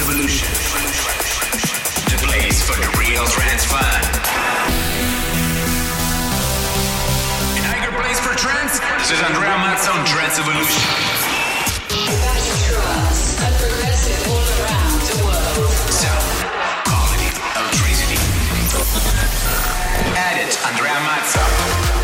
Evolution. The place for the real place for? This is Andrea Mazza on progressive all around the world. Sound, quality, electricity. Add it, Andrea Mazza.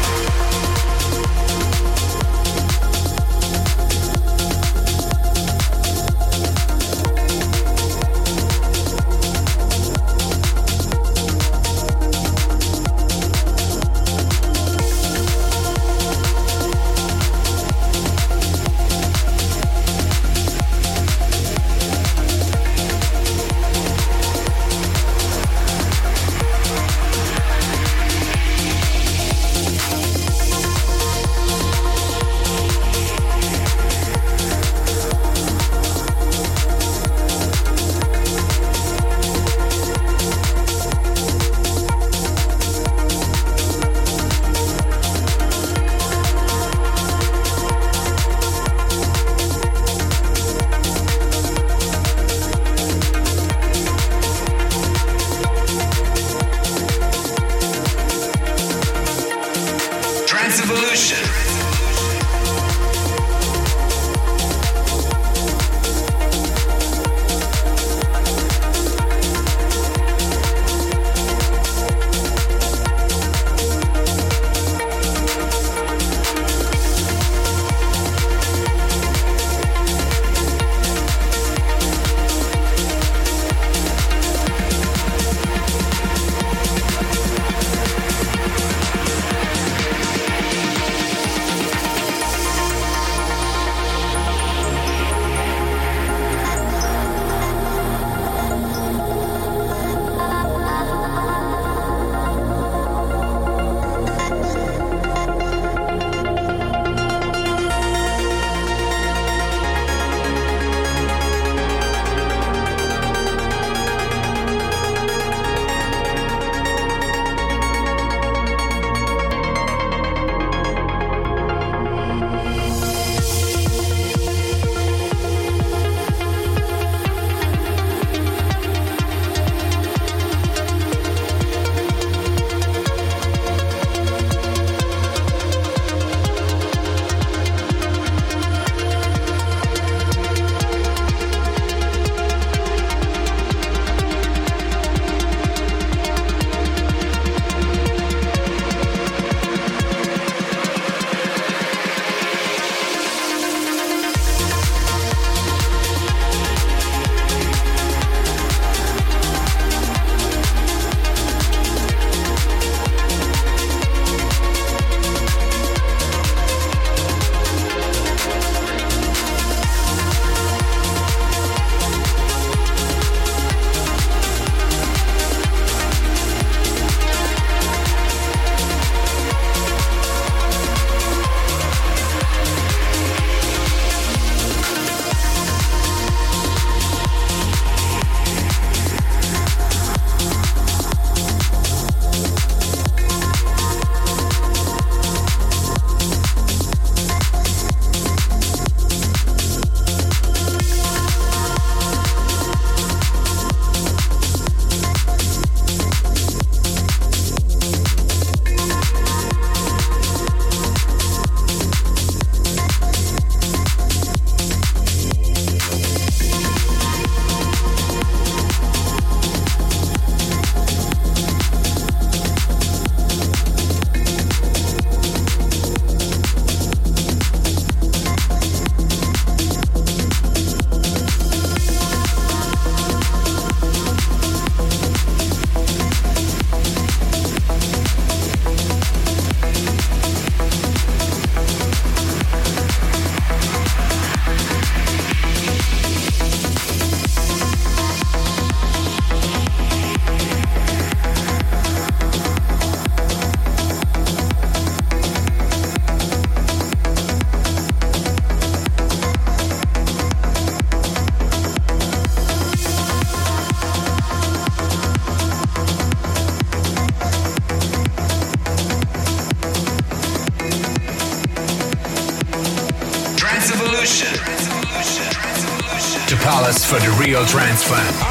The real fan.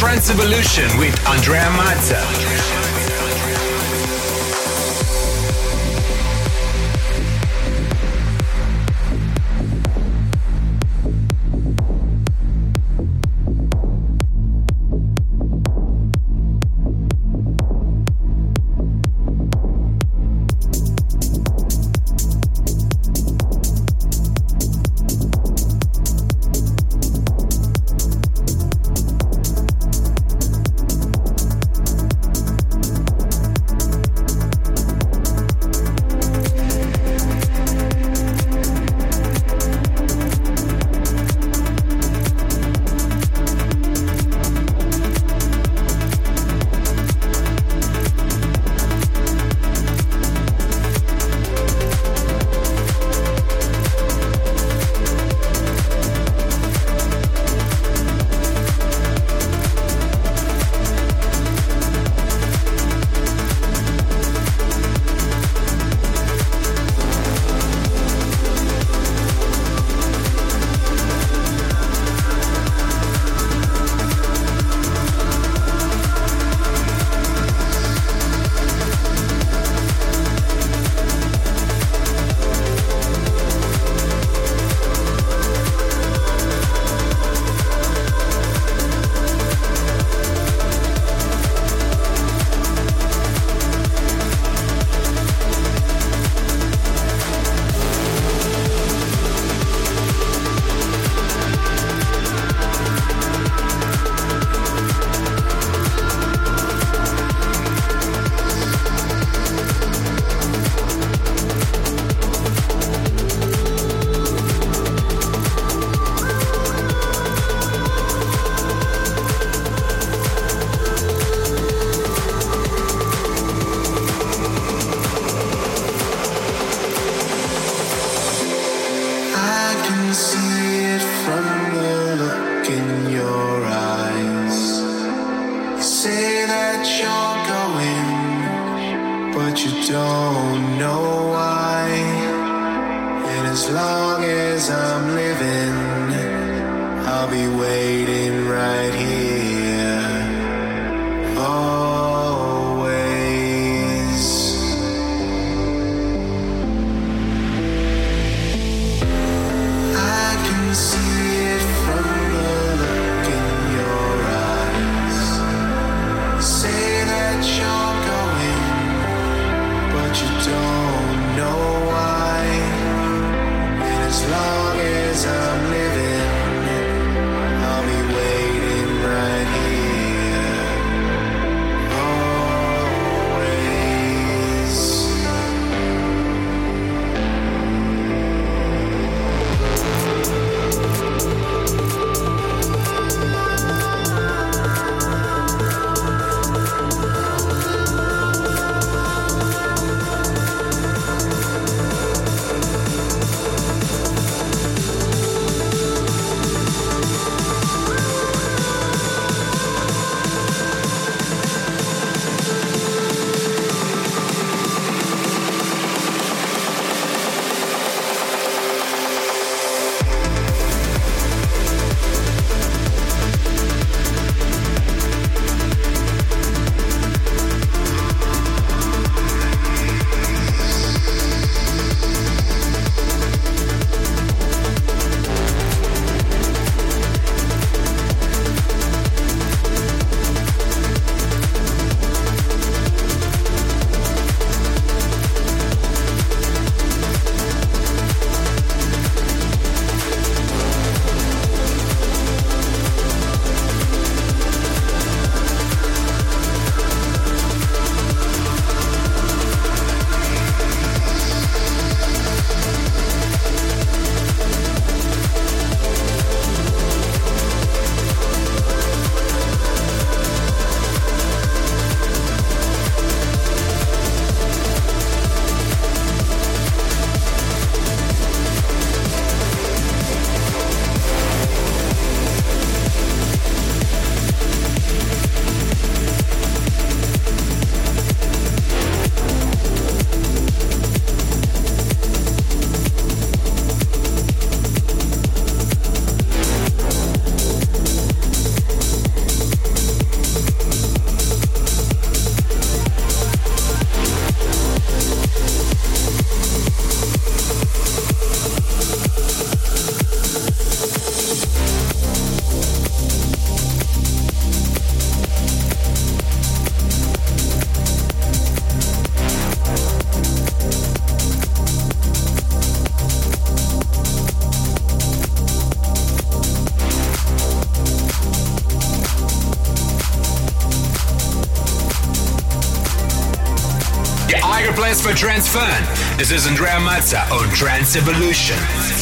Trance Evolution with Andrea Mazza. Eiger Place for Trance Fan. This is Andrea Mazza on Trance Evolution.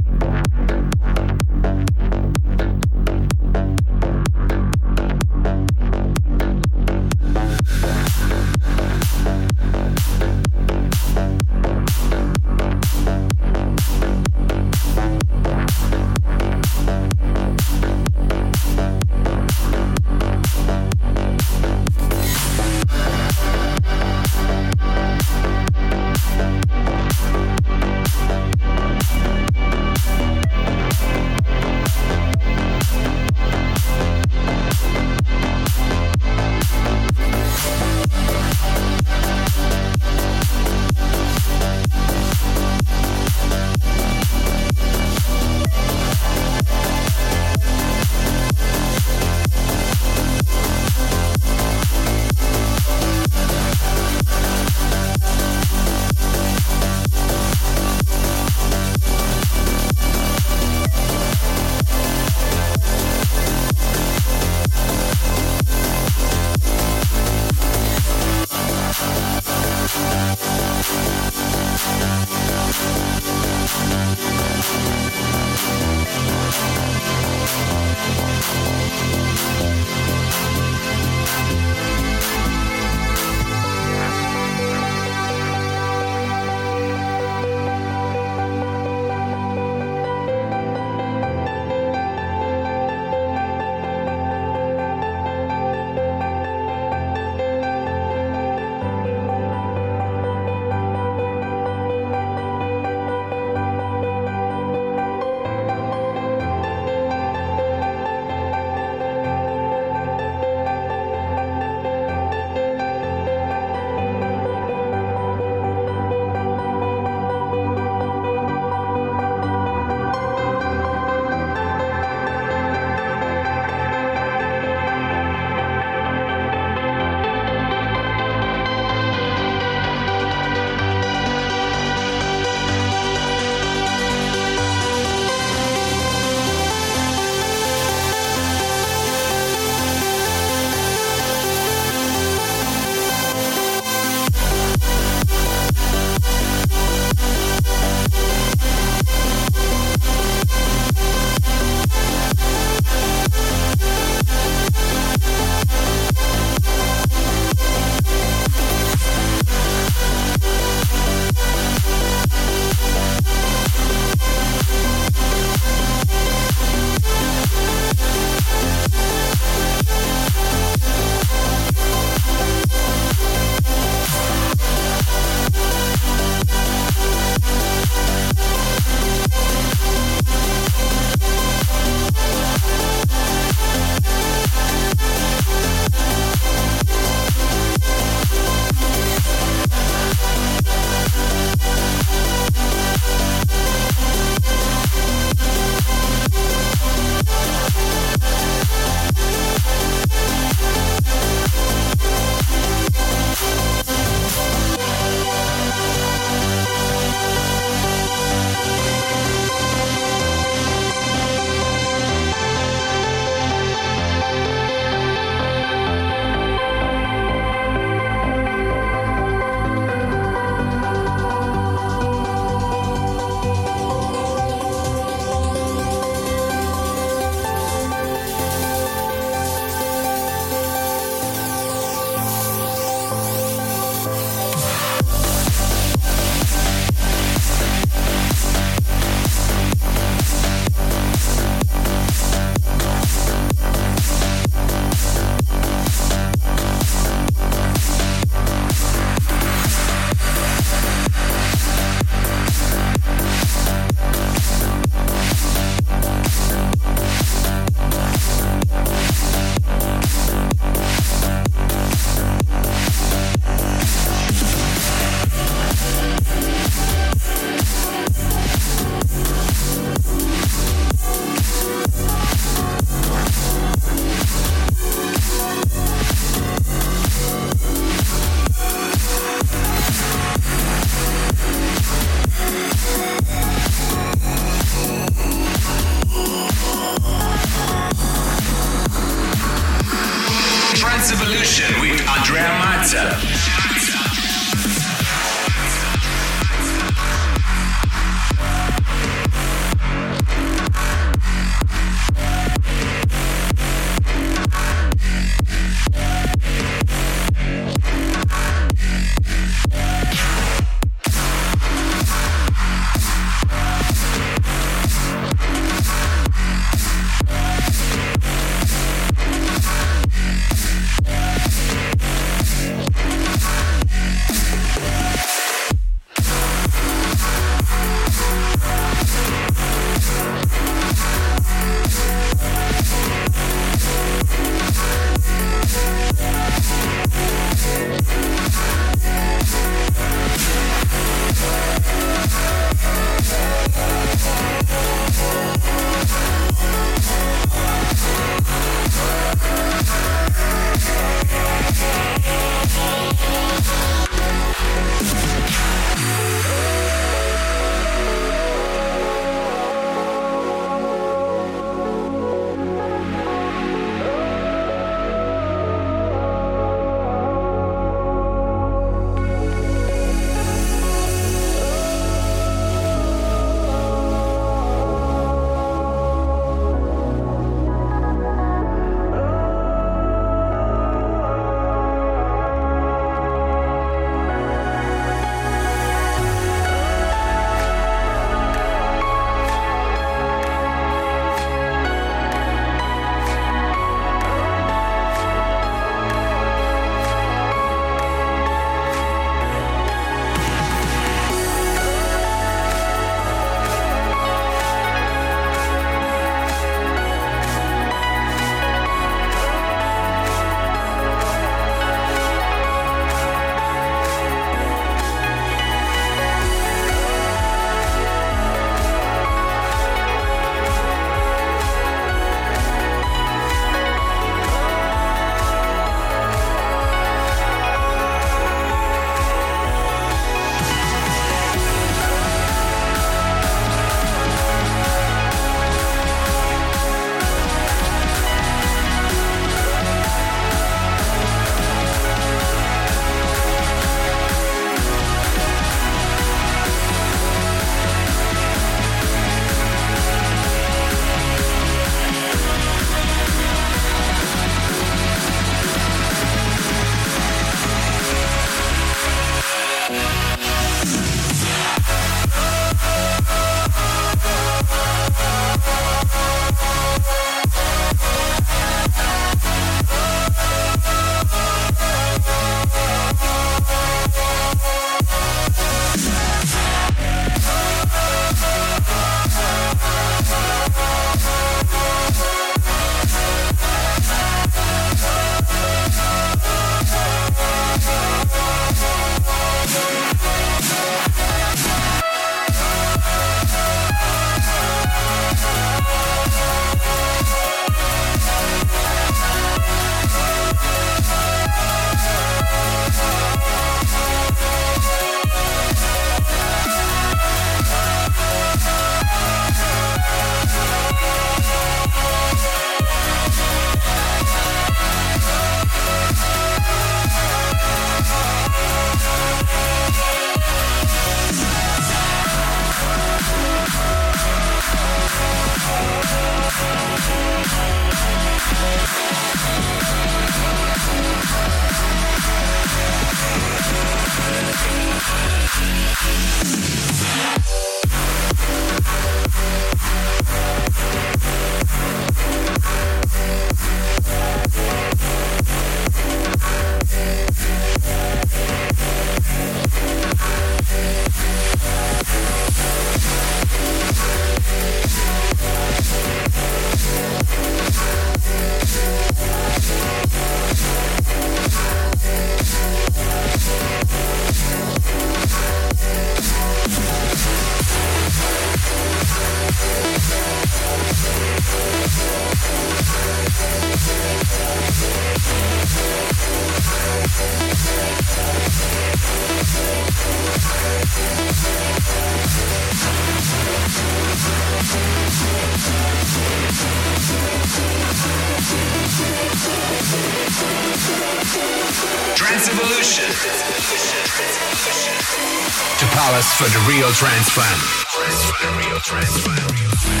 Real trance fan. Real trance fan.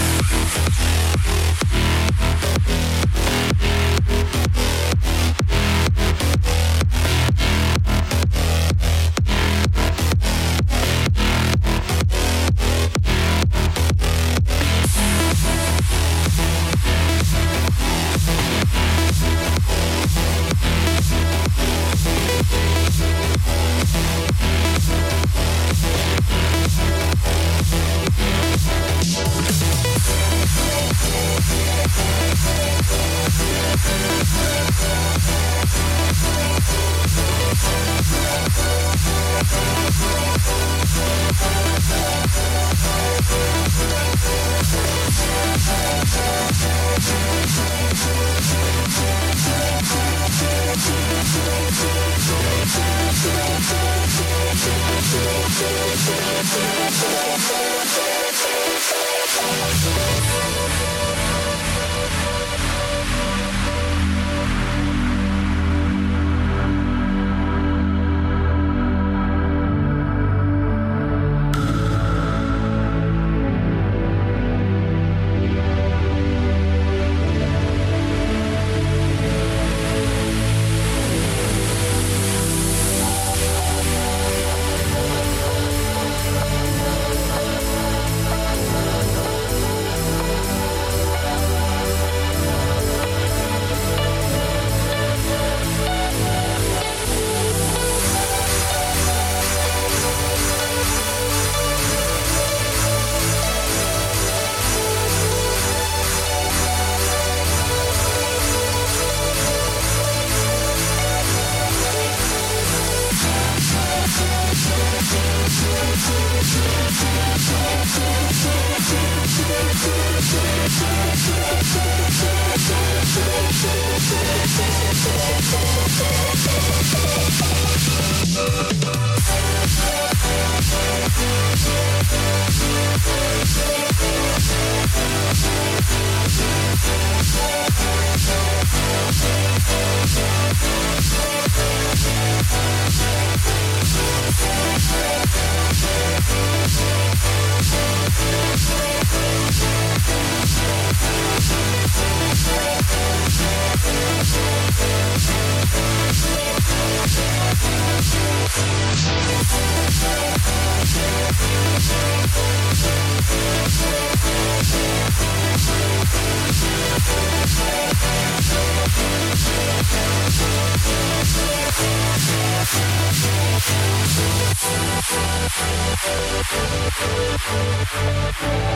Thank.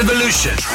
Evolution.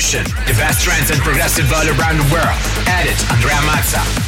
Evolution, the best trance and progressive all around the world. Edit Andrea Mazza.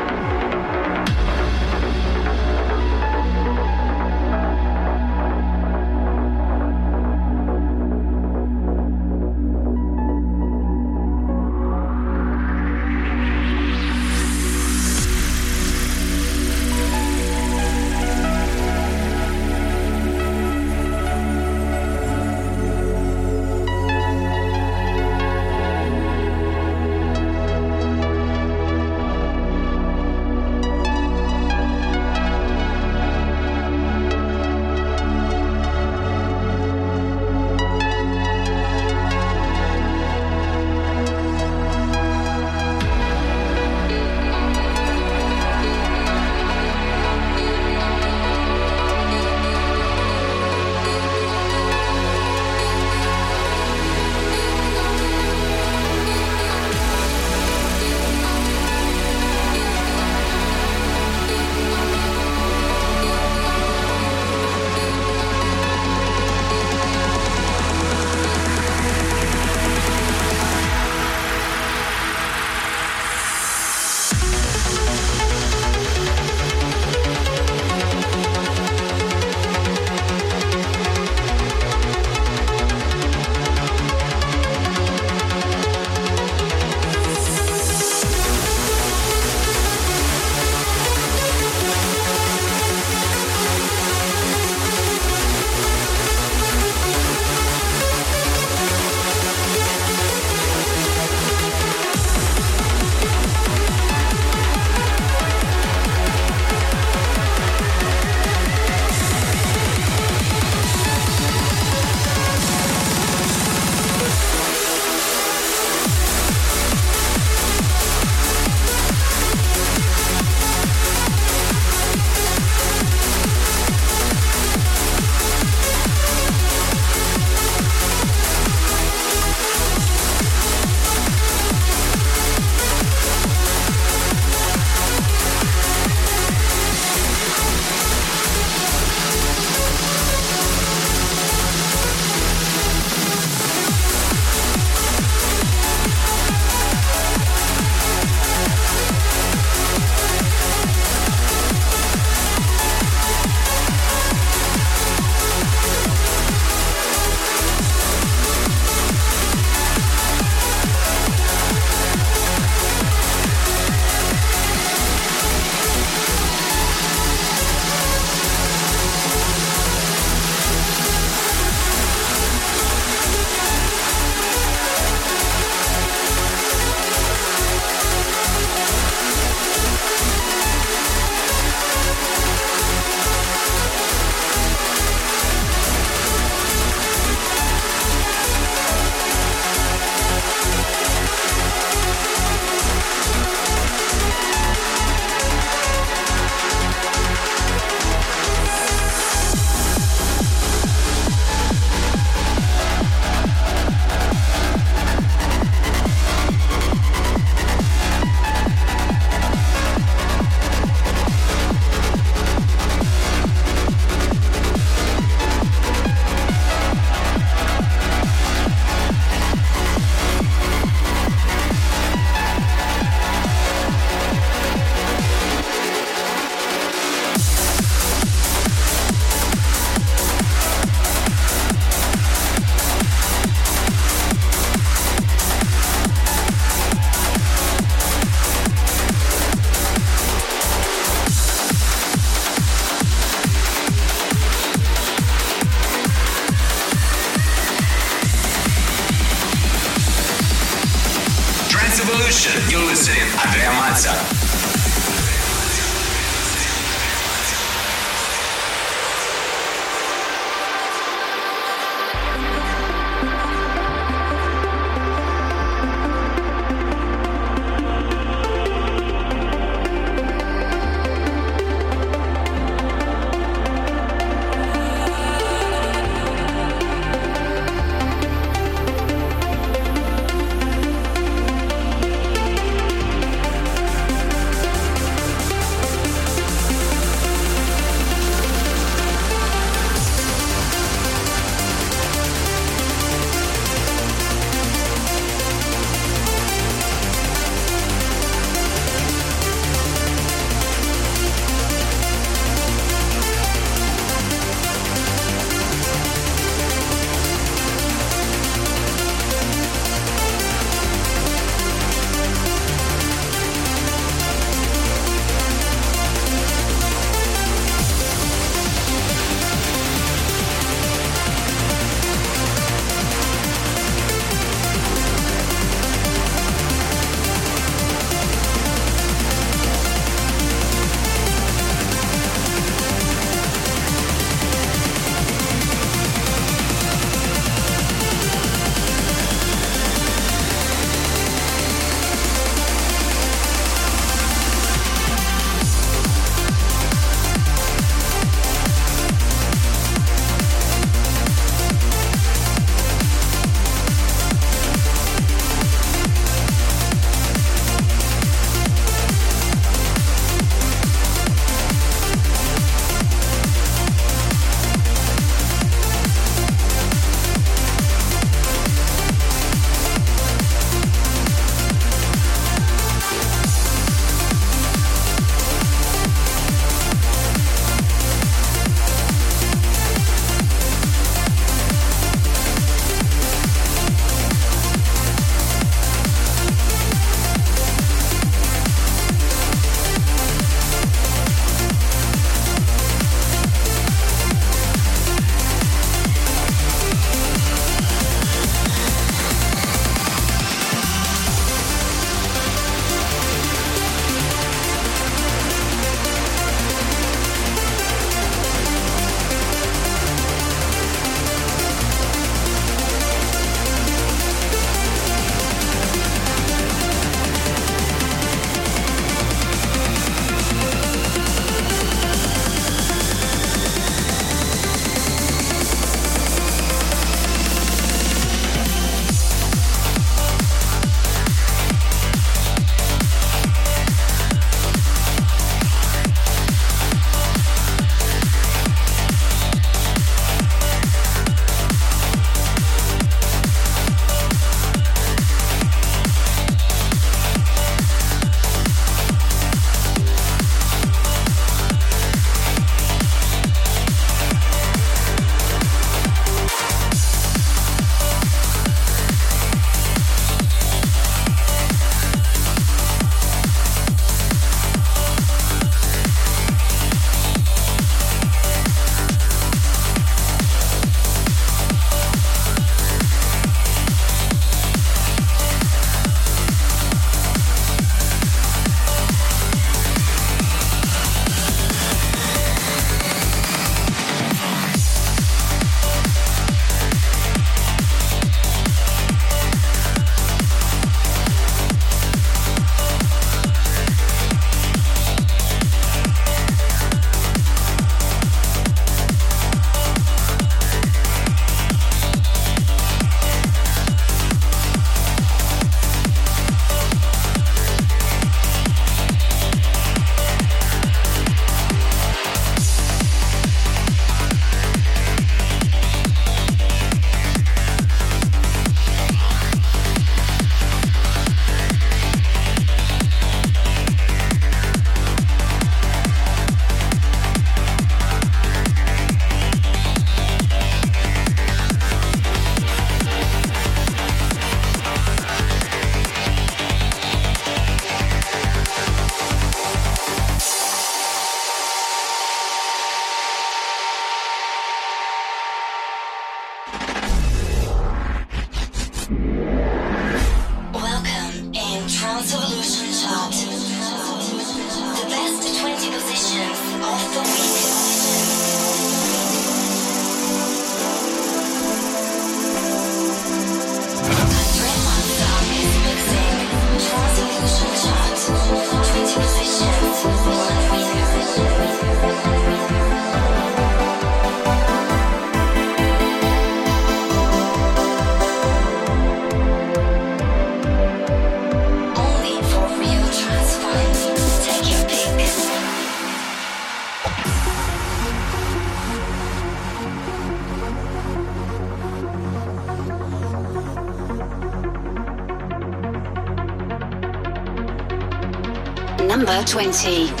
20.